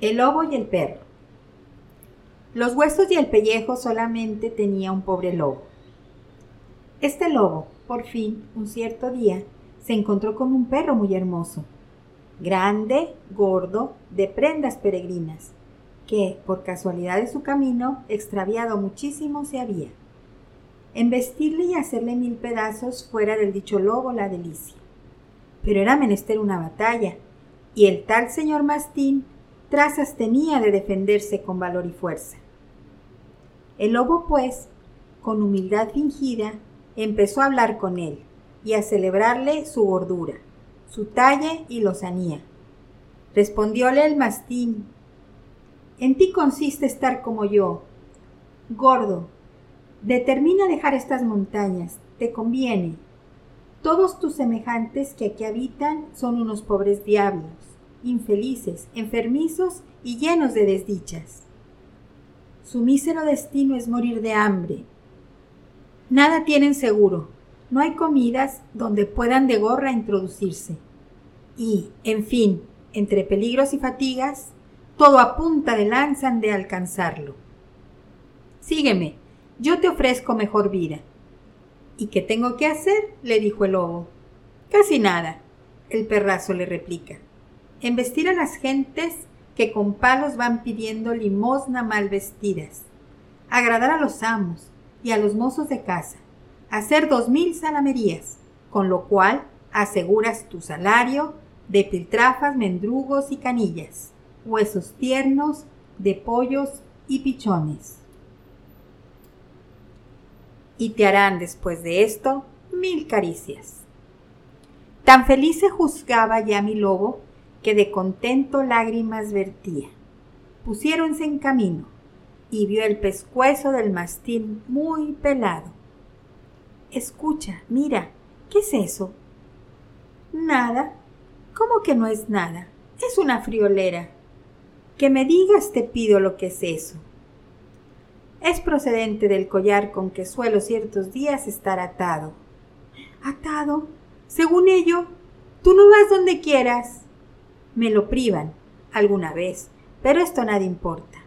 El lobo y el perro. Los huesos y el pellejo solamente tenía un pobre lobo. Este lobo, por fin, un cierto día, se encontró con un perro muy hermoso, grande, gordo, de prendas peregrinas, que, por casualidad de su camino, extraviado muchísimo se había. En vestirle y hacerle mil pedazos fuera del dicho lobo la delicia. Pero era menester una batalla, y el tal señor Mastín trazas tenía de defenderse con valor y fuerza. El lobo, pues, con humildad fingida, empezó a hablar con él y a celebrarle su gordura, su talle y lozanía. Respondióle el mastín, en ti consiste estar como yo, gordo, determina dejar estas montañas, te conviene. Todos tus semejantes que aquí habitan son unos pobres diablos infelices, enfermizos y llenos de desdichas. Su mísero destino es morir de hambre. Nada tienen seguro, no hay comidas donde puedan de gorra introducirse. Y, en fin, entre peligros y fatigas, todo a punta de lanza han de alcanzarlo. Sígueme, yo te ofrezco mejor vida. ¿Y qué tengo que hacer? le dijo el lobo. Casi nada, el perrazo le replica vestir a las gentes que con palos van pidiendo limosna mal vestidas, agradar a los amos y a los mozos de casa, hacer dos mil salamerías, con lo cual aseguras tu salario de piltrafas, mendrugos y canillas, huesos tiernos, de pollos y pichones. Y te harán después de esto mil caricias. Tan feliz se juzgaba ya mi lobo que de contento lágrimas vertía. Pusiéronse en camino y vio el pescuezo del mastín muy pelado. Escucha, mira, ¿qué es eso? Nada. ¿Cómo que no es nada? Es una friolera. Que me digas te pido lo que es eso. Es procedente del collar con que suelo ciertos días estar atado. ¿Atado? Según ello, tú no vas donde quieras me lo privan alguna vez, pero esto nada importa.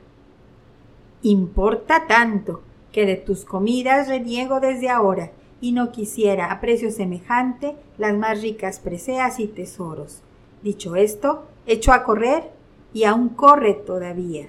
Importa tanto que de tus comidas reniego desde ahora y no quisiera a precio semejante las más ricas preseas y tesoros. Dicho esto, echó a correr y aún corre todavía.